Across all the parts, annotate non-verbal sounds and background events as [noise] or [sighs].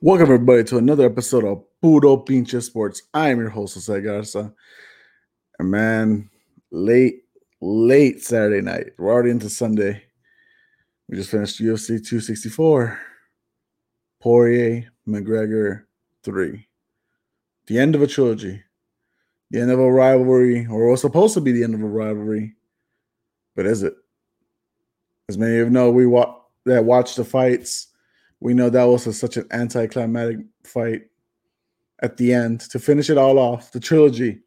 Welcome everybody to another episode of Puro Pinche Sports. I am your host Jose Garza. And man, late, late Saturday night. We're already into Sunday. We just finished UFC 264. Poirier, McGregor 3. The end of a trilogy. The end of a rivalry, or was supposed to be the end of a rivalry. But is it? As many of you know, we wa- that watched the fights we know that was a, such an anticlimactic fight at the end to finish it all off. The trilogy,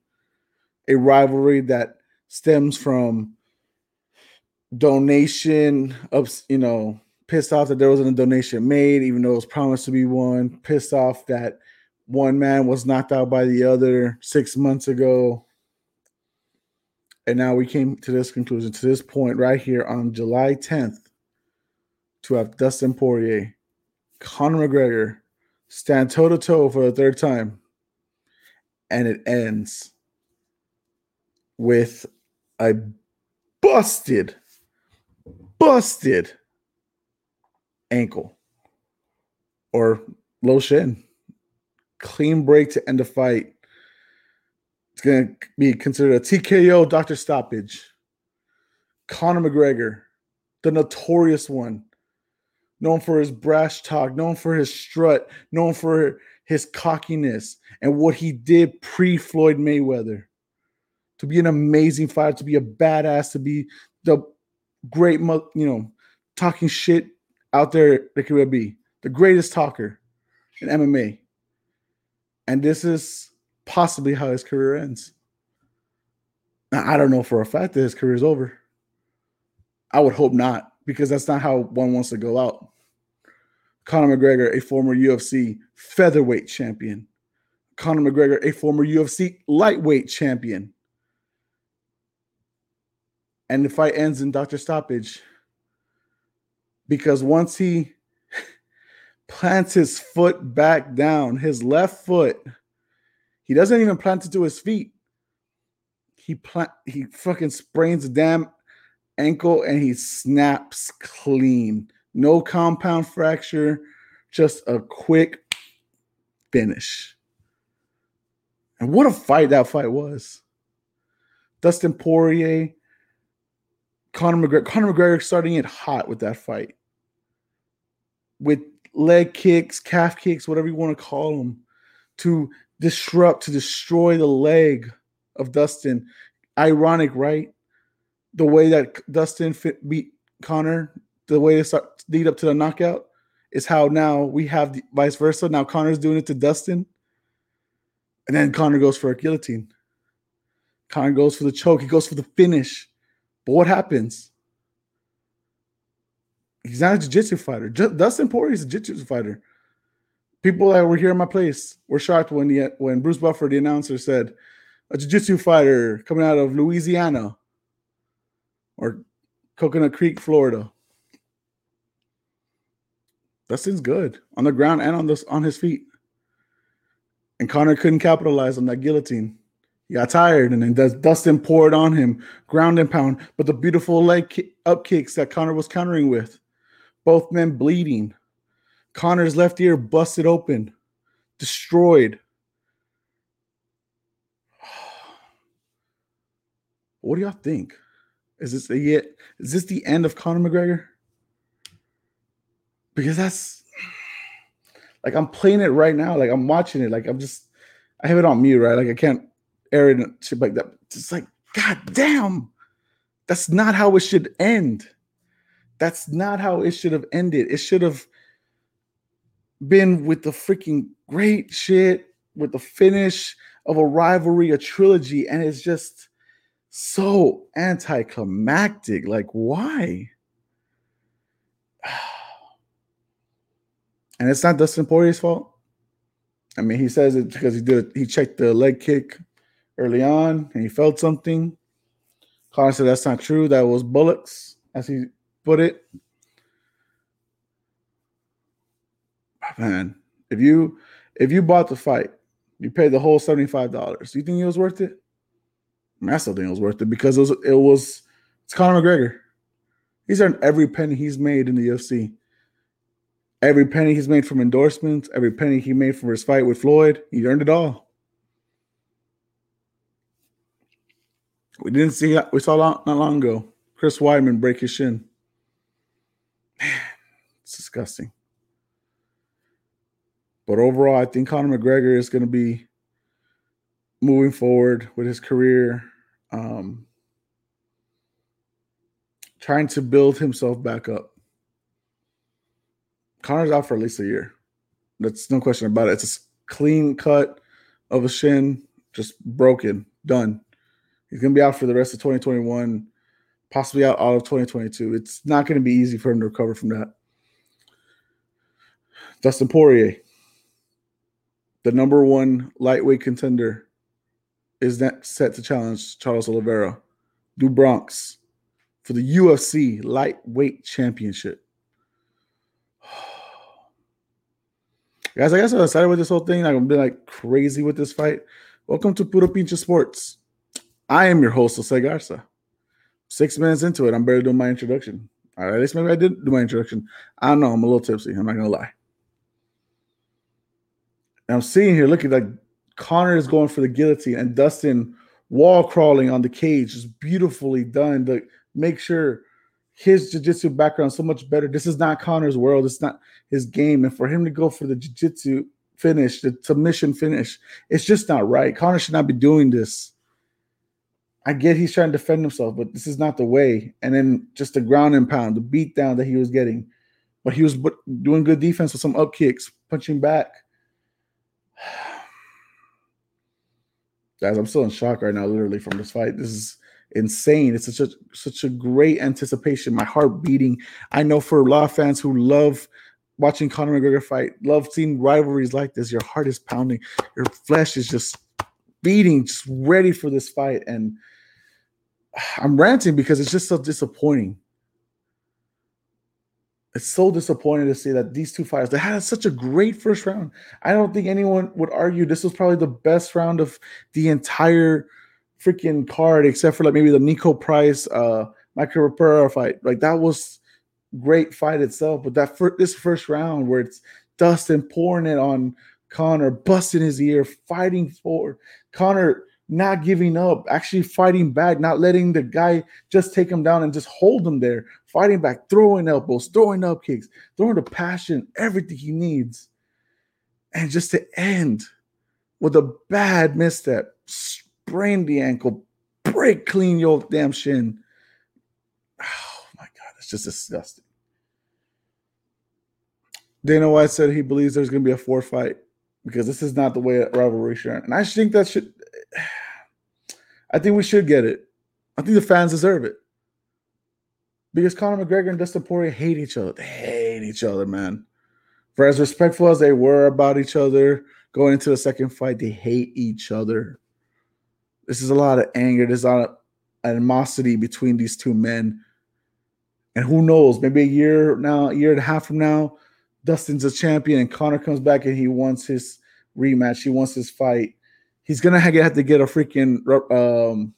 a rivalry that stems from donation of you know pissed off that there wasn't a donation made, even though it was promised to be one. Pissed off that one man was knocked out by the other six months ago. And now we came to this conclusion, to this point right here on July 10th, to have Dustin Poirier Conor McGregor stand toe to toe for the third time, and it ends with a busted, busted ankle or low shin. Clean break to end the fight. It's going to be considered a TKO doctor stoppage. Conor McGregor, the notorious one, known for his brash talk, known for his strut, known for his cockiness and what he did pre Floyd Mayweather. To be an amazing fighter, to be a badass, to be the great, you know, talking shit out there that could be the greatest talker in MMA. And this is possibly how his career ends. Now, I don't know for a fact that his career is over. I would hope not, because that's not how one wants to go out. Conor McGregor, a former UFC featherweight champion. Conor McGregor, a former UFC lightweight champion. And the fight ends in doctor stoppage because once he [laughs] plants his foot back down, his left foot, he doesn't even plant it to his feet. He plant he fucking sprains the damn ankle and he snaps clean. No compound fracture, just a quick finish. And what a fight that fight was. Dustin Poirier, Conor McGregor, Conor McGregor starting it hot with that fight. With leg kicks, calf kicks, whatever you want to call them, to disrupt, to destroy the leg of Dustin. Ironic, right? The way that Dustin fit, beat Conor the way start lead up to the knockout is how now we have the vice versa. Now Conor's doing it to Dustin, and then Conor goes for a guillotine. Conor goes for the choke. He goes for the finish. But what happens? He's not a jiu-jitsu fighter. Just, Dustin Poirier is a jiu-jitsu fighter. People that were here in my place were shocked when the when Bruce Buffer, the announcer, said a jiu-jitsu fighter coming out of Louisiana or Coconut Creek, Florida. Dustin's good on the ground and on this on his feet. And Conor couldn't capitalize on that guillotine. He got tired, and then Dustin poured on him, ground and pound. But the beautiful leg up kicks that Conor was countering with, both men bleeding. Conor's left ear busted open, destroyed. [sighs] What do y'all think? Is this the yet? Is this the end of Conor McGregor? Because that's like I'm playing it right now. Like I'm watching it. Like I'm just I have it on mute, right? Like I can't air it and shit like that. It's like, god damn, that's not how it should end. That's not how it should have ended. It should have been with the freaking great shit, with the finish of a rivalry, a trilogy, and it's just so anticlimactic. Like, why? [sighs] and it's not Dustin Poirier's fault. I mean, he says it because he did he checked the leg kick early on and he felt something. Conor said that's not true. That was bullocks, as he put it. Man, if you if you bought the fight, you paid the whole seventy five dollars. Do you think it was worth it? I, mean, I still think it was worth it because it was it was it's Conor McGregor. He's earned every penny he's made in the UFC Every penny he's made from endorsements, every penny he made from his fight with Floyd, he earned it all. We didn't see we saw not long ago Chris Weidman break his shin. Man, it's disgusting. But overall, I think Conor McGregor is going to be moving forward with his career, um, trying to build himself back up. Conor's out for at least a year. That's no question about it. It's a clean cut of a shin, just broken, done. He's to be out for the rest of 2021, possibly out all of 2022. It's not to be easy for him to recover from that. Dustin Poirier, the number one lightweight contender, is next set to challenge Charles Oliveira, do Bronx, for the UFC lightweight championship. Guys, I guess I'm excited with this whole thing. I'm gonna be like crazy with this fight. Welcome to Puro Pinche Sports. I am your host, Jose Garza. Six minutes into it, I'm barely doing my introduction. All right, at least maybe I did do my introduction. I don't know. I'm a little tipsy. I'm not gonna lie. And I'm seeing here, looking like Conor is going for the guillotine and Dustin wall crawling on the cage is beautifully done to make sure his jiu-jitsu background so much better. This is not Conor's world. It's not his game. And for him to go for the jiu-jitsu finish, the submission finish, it's just not right. Conor should not be doing this. I get he's trying to defend himself, but this is not the way. And then just the ground and pound, the beat down that he was getting. But he was doing good defense with some up kicks, punching back. [sighs] Guys, I'm still in shock right now, literally, from this fight. This is insane. It's such a such a great anticipation. My heart beating. I know for a lot of fans who love watching Conor McGregor fight, love seeing rivalries like this. Your heart is pounding. Your flesh is just beating, just ready for this fight. And I'm ranting because it's just so disappointing. It's so disappointing to see that these two fighters they had such a great first round. I don't think anyone would argue this was probably the best round of the entire freaking card, except for like maybe the Niko Price, uh, Michael Rappaport fight. Like that was great fight itself, but that for this first round where it's Dustin pouring it on Conor, busting his ear, fighting for Conor, not giving up, actually fighting back, not letting the guy just take him down and just hold him there, fighting back, throwing elbows, throwing up kicks, throwing the passion, everything he needs. And just to end with a bad misstep, sprain the ankle, break clean your damn shin. Oh my God, it's just disgusting. Dana White said he believes there's going to be a four fight because this is not the way rivalry should. And I think that should. I think we should get it. I think the fans deserve it because Conor McGregor and Dustin Poirier hate each other. They hate each other, man. For as respectful as they were about each other going into the second fight, they hate each other. This is a lot of anger. There's a lot of animosity between these two men. And who knows? Maybe a year now, a year and a half from now, Dustin's a champion and Conor comes back and he wants his rematch. He wants his fight. He's gonna have to get a freaking um,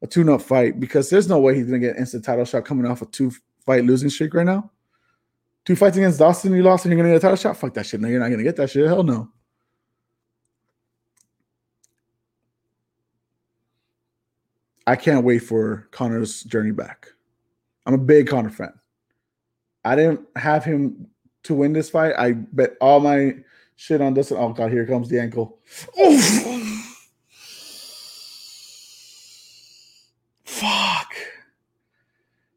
a tune-up fight because there's no way he's gonna get instant title shot coming off a two-fight losing streak right now. Two fights against Dawson, you lost, and you're gonna get a title shot. Fuck that shit. No, you're not gonna get that shit. Hell no. I can't wait for Conor's journey back. I'm a big Conor fan. I didn't have him to win this fight. I bet all my shit on this. Oh god, here comes the ankle. Oof. Fuck.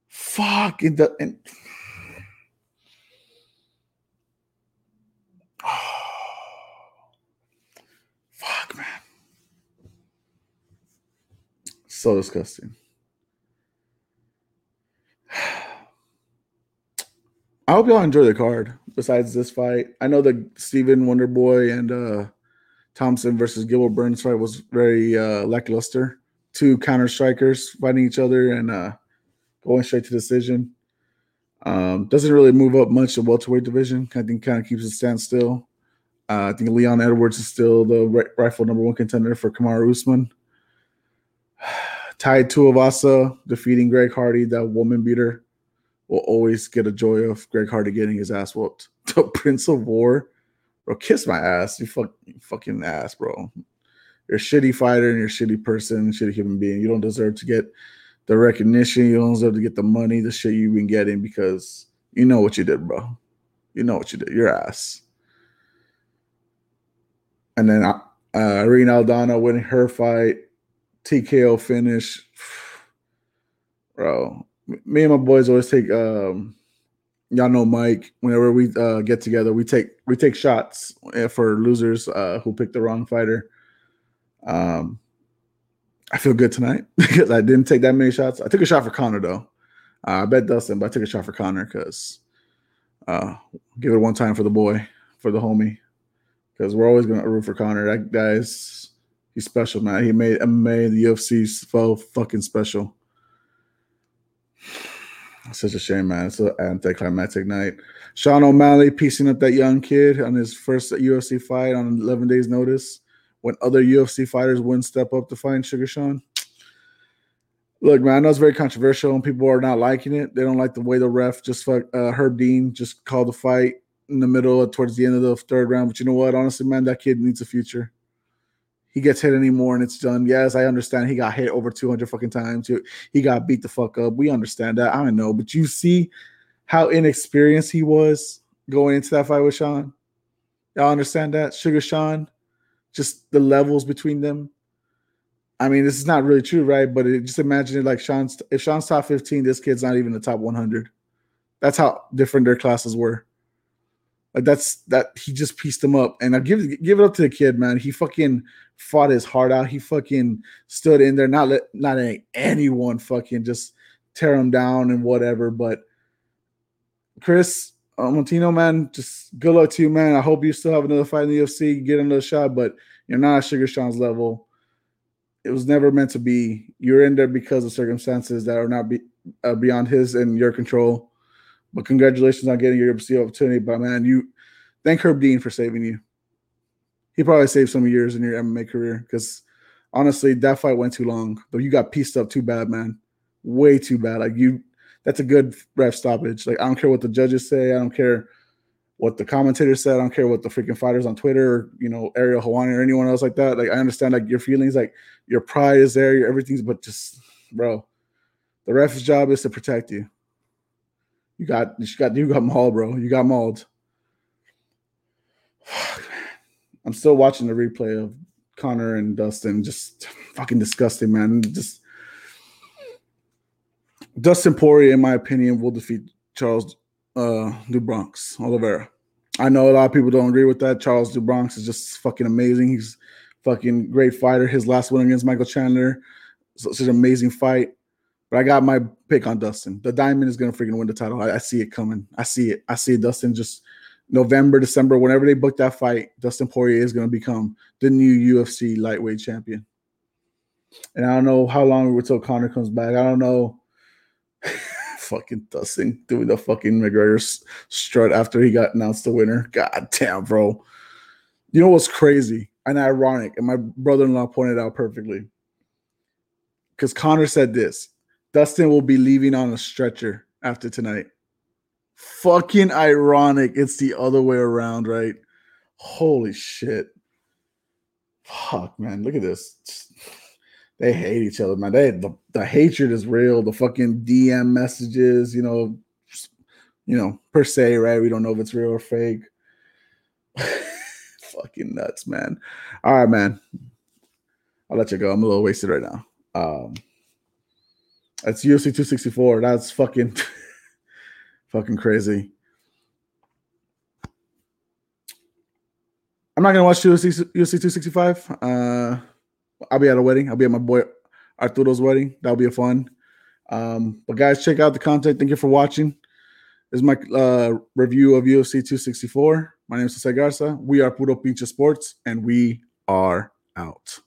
Fuck. In the and [sighs] Fuck, man. So disgusting. Hope y'all enjoy the card. Besides this fight, I know the Stephen Wonderboy and uh, Thompson versus Gilbert Burns fight was very uh, lackluster. Two counter strikers fighting each other and uh, going straight to decision. Um, doesn't really move up much the welterweight division. I think kind of keeps it standstill. Uh, I think Leon Edwards is still the rifle number one contender for Kamaru Usman. [sighs] Tied Tai Tuivasa defeating Greg Hardy, that woman beater will always get a joy of Greg Hardy getting his ass whooped. [laughs] The Prince of War, bro, kiss my ass. You fuck, fucking ass, bro. You're a shitty fighter and you're a shitty person, shitty human being. You don't deserve to get the recognition. You don't deserve to get the money, the shit you've been getting because you know what you did, bro. You know what you did. Your ass. And then uh, Irene Aldana winning her fight, TKO finish. [sighs] Bro, me and my boys always take um y'all know Mike. Whenever we uh, get together, we take we take shots eh, for losers uh, who picked the wrong fighter. Um, I feel good tonight [laughs] because I didn't take that many shots. I took a shot for Conor though. Uh, I bet Dustin, but I took a shot for Conor because uh, give it one time for the boy, for the homie, because we're always gonna root for Conor. That guy's he's special, man. He made MMA the UFC so fucking special. Such a shame, man. It's an anticlimactic night. Sean O'Malley piecing up that young kid on his first UFC fight on 11 days' notice when other UFC fighters wouldn't step up to fight Sugar Sean. Look, man, I know it's very controversial and people are not liking it. They don't like the way the ref just fuck uh, Herb Dean just called the fight in the middle towards the end of the third round. But you know what? Honestly, man, that kid needs a future. He gets hit anymore and it's done. Yes, I understand he got hit over 200 fucking times. He got beat the fuck up. We understand that. I don't know. But you see how inexperienced he was going into that fight with Sean? Y'all understand that? Sugar Sean, just the levels between them. I mean, this is not really true, right? But it, just imagine it like Sean's. If Sean's top 15, this kid's not even the top 100. That's how different their classes were. Like that's that he just pieced them up, and I give give it up to the kid, man. He fucking fought his heart out. He fucking stood in there, not let not letting anyone fucking just tear him down and whatever. But Chris uh, Moutinho, man, just good luck to you, man. I hope you still have another fight in the UFC, get another shot, but you're not at Sugar Sean's level. It was never meant to be. You're in there because of circumstances that are not be, uh, beyond his and your control. But congratulations on getting your UFC opportunity. But man, you thank Herb Dean for saving you. He probably saved some years in your MMA career because honestly, that fight went too long. But you got pieced up too bad, man. Way too bad. Like you, that's a good ref stoppage. Like I don't care what the judges say. I don't care what the commentators said. I don't care what the freaking fighters on Twitter, or, you know, Ariel Helwani or anyone else like that. Like I understand like your feelings, like your pride is there, your everything's, but just bro, the ref's job is to protect you. You got you got you got mauled, bro. You got mauled. I'm still watching the replay of Conor and Dustin. Just fucking disgusting, man. Just Dustin Poirier, in my opinion, will defeat Charles uh do Bronx Oliveira. I know a lot of people don't agree with that. Charles do Bronx is just fucking amazing. He's fucking great fighter. His last one against Michael Chandler, such an amazing fight. But I got my pick on Dustin. The Diamond is gonna freaking win the title. I, I, see it coming. I see it. I see Dustin just November, December, whenever they book that fight, Dustin Poirier is gonna become the new UFC lightweight champion. And I don't know how long we till Conor comes back. I don't know. [laughs] fucking Dustin doing the fucking McGregor strut after he got announced the winner. God damn, bro. You know what's crazy and ironic, and my brother-in-law pointed out perfectly. Because Conor said this Dustin will be leaving on a stretcher after tonight. Fucking ironic. It's the other way around, right? Holy shit. Fuck, man. Look at this. They hate each other, man. They the, the hatred is real. The fucking DM messages, you know, you know, per se, right? We don't know if it's real or fake. [laughs] fucking nuts, man. All right, man. I'll let you go. I'm a little wasted right now. Um, that's UFC 264. That's fucking [laughs] fucking crazy. I'm not gonna watch UFC, UFC 265. Uh, I'll be at a wedding. I'll be at my boy Arturo's wedding. That'll be a fun. Um, but guys, check out the content. Thank you for watching. This is my uh, review of UFC 264. My name is Jose Garza. We are Puro Pinche Sports, and we are out.